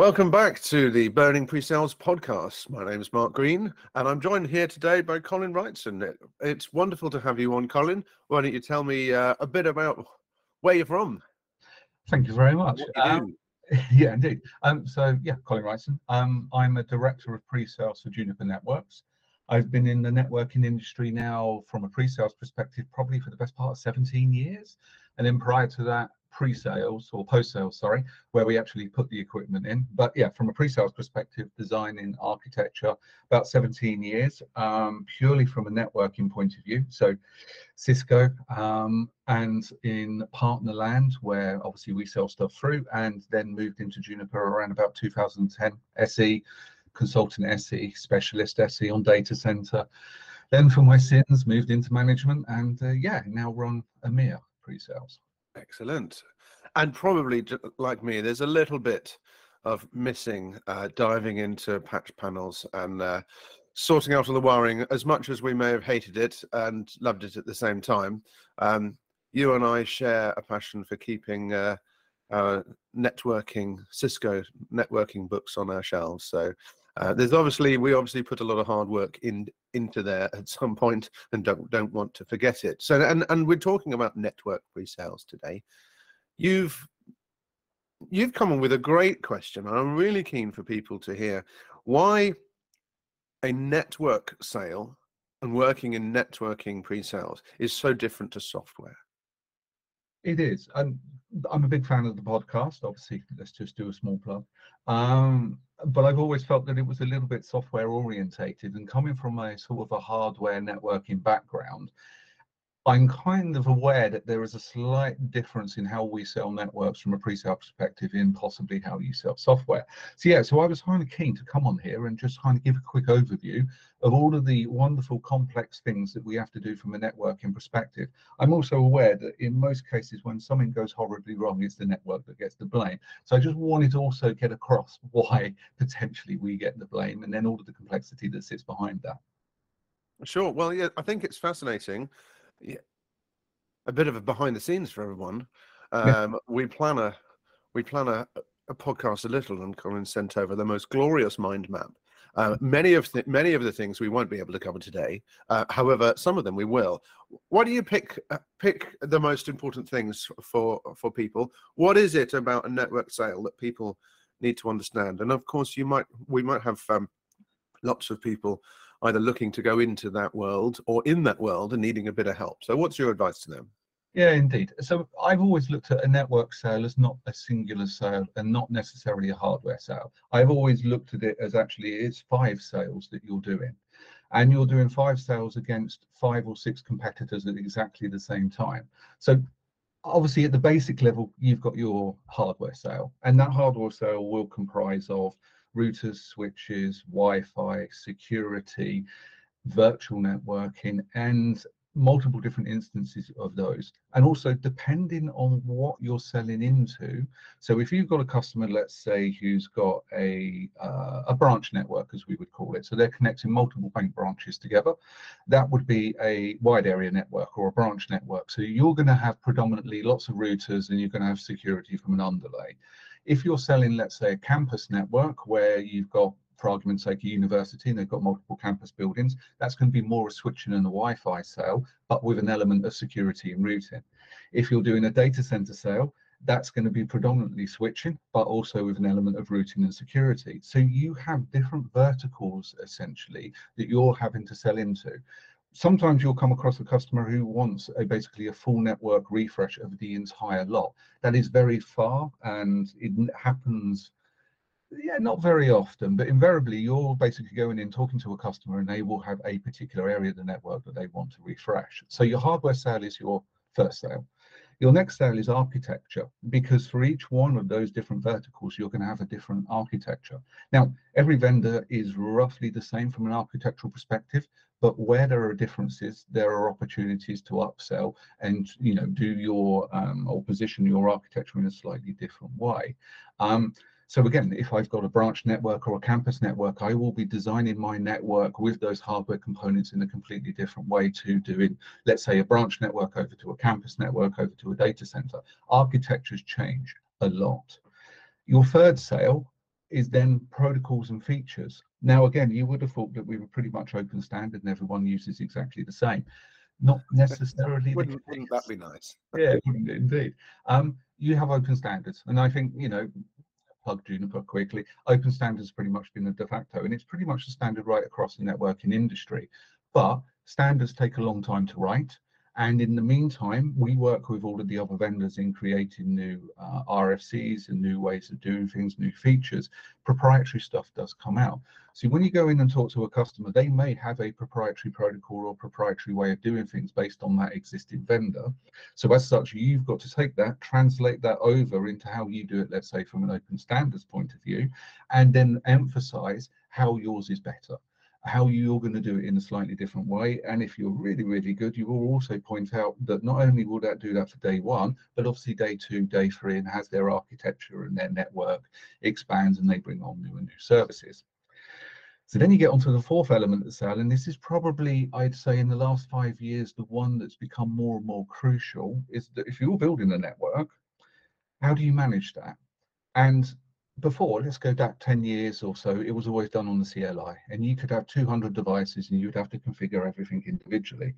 Welcome back to the Burning Pre-Sales podcast. My name is Mark Green, and I'm joined here today by Colin Wrightson. It's wonderful to have you on, Colin. Why don't you tell me uh, a bit about where you're from? Thank you very much. You um, yeah, indeed. Um, so, yeah, Colin Wrightson. Um, I'm a director of pre-sales for Juniper Networks. I've been in the networking industry now from a pre-sales perspective, probably for the best part of 17 years. And then prior to that, pre-sales or post-sales, sorry, where we actually put the equipment in. But yeah, from a pre-sales perspective, design in architecture, about 17 years, um, purely from a networking point of view. So Cisco um, and in partner land, where obviously we sell stuff through, and then moved into Juniper around about 2010, SE, consultant SE, specialist SE on data center. Then for my sins, moved into management and uh, yeah, now run EMEA pre-sales. Excellent. And probably like me, there's a little bit of missing uh, diving into patch panels and uh, sorting out all the wiring. As much as we may have hated it and loved it at the same time, um, you and I share a passion for keeping uh, networking Cisco networking books on our shelves. So uh, there's obviously we obviously put a lot of hard work in into there at some point and don't don't want to forget it. So and and we're talking about network pre-sales today. You've you've come on with a great question, I'm really keen for people to hear why a network sale and working in networking pre-sales is so different to software. It is. and I'm a big fan of the podcast. Obviously, let's just do a small plug. Um, but I've always felt that it was a little bit software orientated, and coming from a sort of a hardware networking background, I'm kind of aware that there is a slight difference in how we sell networks from a pre-sale perspective in possibly how you sell software. So yeah, so I was kind of keen to come on here and just kind of give a quick overview of all of the wonderful complex things that we have to do from a networking perspective. I'm also aware that in most cases when something goes horribly wrong, it's the network that gets the blame. So I just wanted to also get across why potentially we get the blame and then all of the complexity that sits behind that. Sure. Well, yeah, I think it's fascinating yeah, a bit of a behind the scenes for everyone. Um. We plan a we plan a, a podcast a little, and Colin sent over the most glorious mind map. Uh, many of the, many of the things we won't be able to cover today. Uh, however, some of them we will. Why do you pick uh, pick the most important things for for people? What is it about a network sale that people need to understand? And of course, you might we might have um, lots of people either looking to go into that world or in that world and needing a bit of help. So, what's your advice to them? Yeah, indeed. So I've always looked at a network sale as not a singular sale and not necessarily a hardware sale. I've always looked at it as actually it's five sales that you're doing. And you're doing five sales against five or six competitors at exactly the same time. So obviously at the basic level, you've got your hardware sale. And that hardware sale will comprise of routers, switches, Wi-Fi, security, virtual networking, and multiple different instances of those. And also depending on what you're selling into. So if you've got a customer let's say who's got a uh, a branch network as we would call it so they're connecting multiple bank branches together that would be a wide area network or a branch network. So you're going to have predominantly lots of routers and you're going to have security from an underlay if you're selling, let's say, a campus network where you've got, for argument's sake, a university and they've got multiple campus buildings, that's going to be more a switching and a Wi-Fi sale, but with an element of security and routing. If you're doing a data center sale, that's going to be predominantly switching, but also with an element of routing and security. So you have different verticals essentially that you're having to sell into sometimes you'll come across a customer who wants a basically a full network refresh of the entire lot. That is very far and it happens yeah not very often but invariably you're basically going in talking to a customer and they will have a particular area of the network that they want to refresh so your hardware sale is your first sale your next sale is architecture, because for each one of those different verticals, you're going to have a different architecture. Now, every vendor is roughly the same from an architectural perspective, but where there are differences, there are opportunities to upsell and you know do your um, or position your architecture in a slightly different way. Um, so again, if I've got a branch network or a campus network, I will be designing my network with those hardware components in a completely different way to doing, let's say, a branch network over to a campus network over to a data center. Architectures change a lot. Your third sale is then protocols and features. Now, again, you would have thought that we were pretty much open standard and everyone uses exactly the same. Not necessarily. wouldn't, wouldn't that be nice? yeah, wouldn't indeed. Um, you have open standards, and I think you know, plug Juniper quickly. Open standards pretty much been the de facto, and it's pretty much the standard right across the networking industry. But standards take a long time to write. And in the meantime, we work with all of the other vendors in creating new uh, RFCs and new ways of doing things, new features. Proprietary stuff does come out. So when you go in and talk to a customer, they may have a proprietary protocol or proprietary way of doing things based on that existing vendor. So as such, you've got to take that, translate that over into how you do it, let's say from an open standards point of view, and then emphasize how yours is better how you're going to do it in a slightly different way. And if you're really, really good, you will also point out that not only will that do that for day one, but obviously day two, day three, and has their architecture and their network expands and they bring on new and new services. So then you get onto the fourth element of sale, and this is probably, I'd say, in the last five years, the one that's become more and more crucial is that if you're building a network, how do you manage that? And before, let's go back 10 years or so, it was always done on the CLI and you could have 200 devices and you'd have to configure everything individually.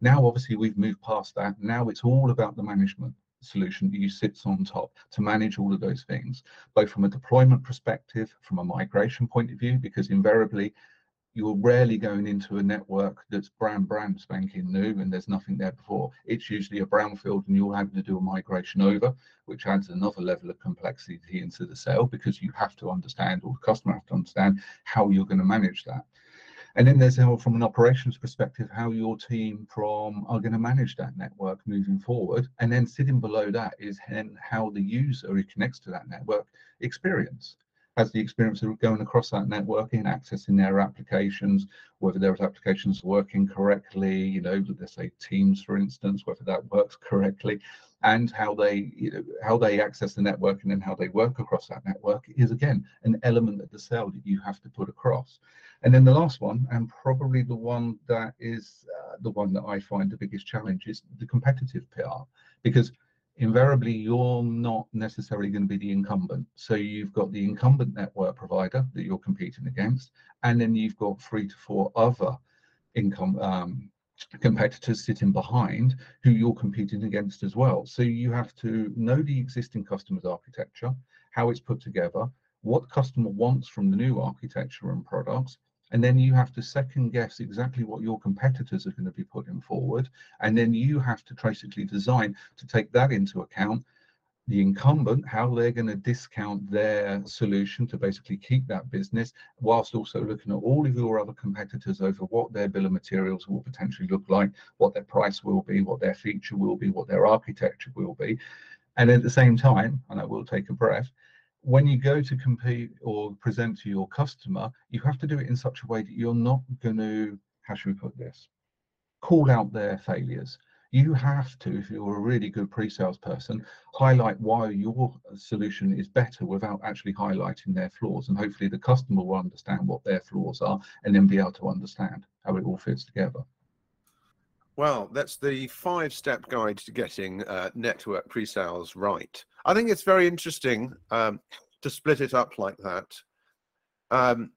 Now, obviously, we've moved past that. Now it's all about the management solution that you sits on top to manage all of those things, both from a deployment perspective, from a migration point of view, because invariably you're rarely going into a network that's brand brand spanking new and there's nothing there before. It's usually a brownfield and you're having to do a migration over, which adds another level of complexity into the sale because you have to understand or the customer has to understand how you're going to manage that. And then there's from an operations perspective, how your team from are going to manage that network moving forward. And then sitting below that is how the user who connects to that network experience has the experience of going across that networking, and accessing their applications, whether their applications working correctly, you know, let's say Teams, for instance, whether that works correctly, and how they, you know, how they access the network and then how they work across that network is again an element of the sale that you have to put across. And then the last one, and probably the one that is uh, the one that I find the biggest challenge, is the competitive PR, because invariably you're not necessarily going to be the incumbent. So you've got the incumbent network provider that you're competing against, and then you've got three to four other income um, competitors sitting behind who you're competing against as well. So you have to know the existing customer's architecture, how it's put together, what customer wants from the new architecture and products, and then you have to second guess exactly what your competitors are going to be putting forward. And then you have to basically design to take that into account. The incumbent how they're going to discount their solution to basically keep that business whilst also looking at all of your other competitors over what their bill of materials will potentially look like what their price will be what their feature will be what their architecture will be. And at the same time and i will take a breath when you go to compete or present to your customer, you have to do it in such a way that you're not going to, how should we put this, call out their failures. You have to, if you're a really good pre-sales person, highlight why your solution is better without actually highlighting their flaws. And hopefully the customer will understand what their flaws are and then be able to understand how it all fits together. Well, that's the five step guide to getting uh, network pre sales right. I think it's very interesting um, to split it up like that. Um,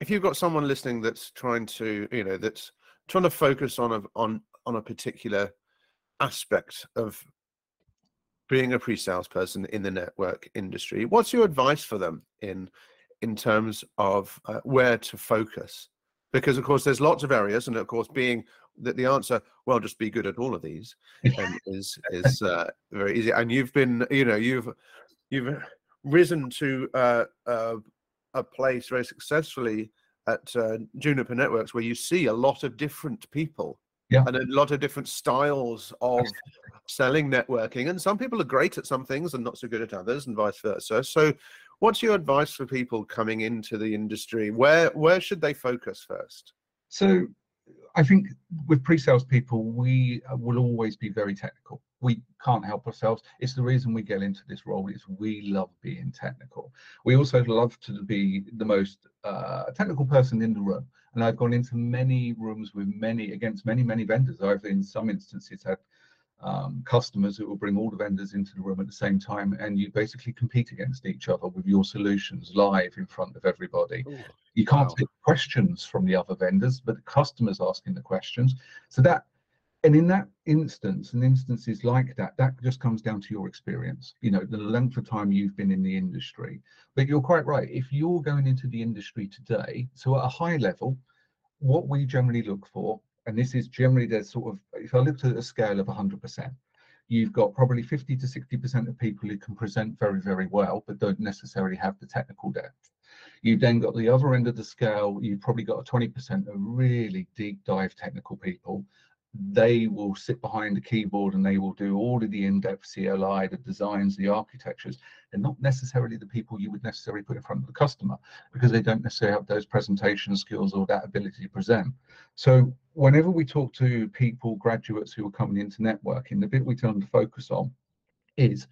if you've got someone listening that's trying to, you know, that's trying to focus on a on on a particular aspect of being a pre-sales person in the network industry, what's your advice for them in in terms of uh, where to focus? because of course there's lots of areas and of course being that the answer well just be good at all of these um, is is uh, very easy and you've been you know you've you've risen to uh, uh, a place very successfully at uh, juniper networks where you see a lot of different people yeah. and a lot of different styles of selling networking and some people are great at some things and not so good at others and vice versa so What's your advice for people coming into the industry? Where where should they focus first? So I think with pre-sales people, we uh, will always be very technical. We can't help ourselves. It's the reason we get into this role is we love being technical. We also love to be the most uh, technical person in the room. And I've gone into many rooms with many, against many, many vendors. I've in some instances had um, customers who will bring all the vendors into the room at the same time and you basically compete against each other with your solutions live in front of everybody. Ooh, you can't wow. take questions from the other vendors, but the customers asking the questions. So that and in that instance and instances like that that just comes down to your experience you know the length of time you've been in the industry but you're quite right if you're going into the industry today so at a high level what we generally look for and this is generally there's sort of if i looked at a scale of 100% you've got probably 50 to 60 percent of people who can present very very well but don't necessarily have the technical depth. You've then got the other end of the scale, you've probably got a 20% of really deep dive technical people they will sit behind the keyboard and they will do all of the in-depth CLI, the designs, the architectures, and not necessarily the people you would necessarily put in front of the customer because they don't necessarily have those presentation skills or that ability to present. So whenever we talk to people, graduates who are coming into networking, the bit we tell them to focus on is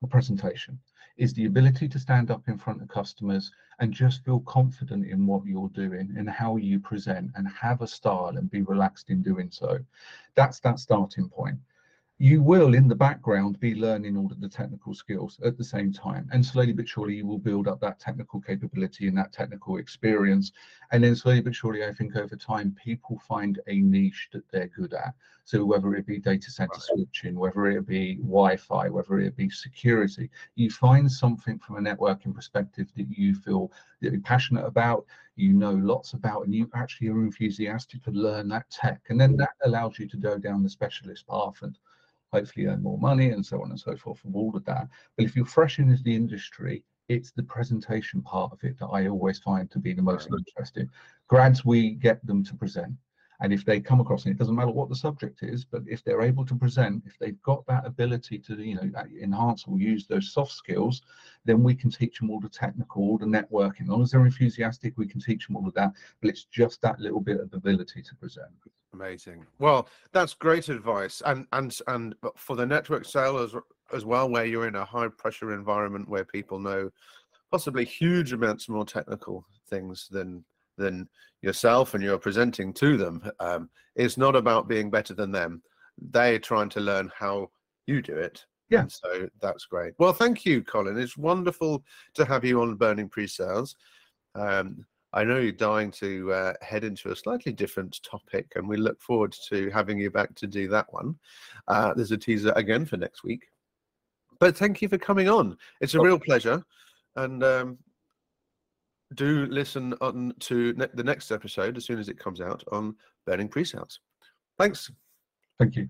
the presentation is the ability to stand up in front of customers and just feel confident in what you're doing and how you present and have a style and be relaxed in doing so. That's that starting point you will in the background be learning all of the technical skills at the same time. And slowly but surely you will build up that technical capability and that technical experience. And then slowly but surely i think over time people find a niche that they're good at. So whether it be data center right. switching whether it be wi-fi whether it be security you find something from a networking perspective that you feel that you're passionate about you know lots about and you actually are enthusiastic to learn that tech. And then that allows you to go down the specialist path and hopefully earn more money and so on and so forth from all of that. But if you're fresh into the industry, it's the presentation part of it that I always find to be the most right. interesting. Grads, we get them to present. And if they come across, and it doesn't matter what the subject is, but if they're able to present, if they've got that ability to, you know, enhance or use those soft skills, then we can teach them all the technical, all the networking. As long as they're enthusiastic, we can teach them all of that. But it's just that little bit of ability to present. Amazing. Well, that's great advice, and and and for the network sale as as well, where you're in a high pressure environment where people know possibly huge amounts more technical things than than yourself and you're presenting to them. Um, it's not about being better than them. They're trying to learn how you do it. Yeah. And so that's great. Well, thank you, Colin. It's wonderful to have you on Burning Pre-Sales. Um, I know you're dying to uh, head into a slightly different topic, and we look forward to having you back to do that one. Uh, there's a teaser again for next week. But thank you for coming on. It's a real pleasure. And um, do listen on to ne- the next episode as soon as it comes out on burning pre-sales. Thanks. Thank you.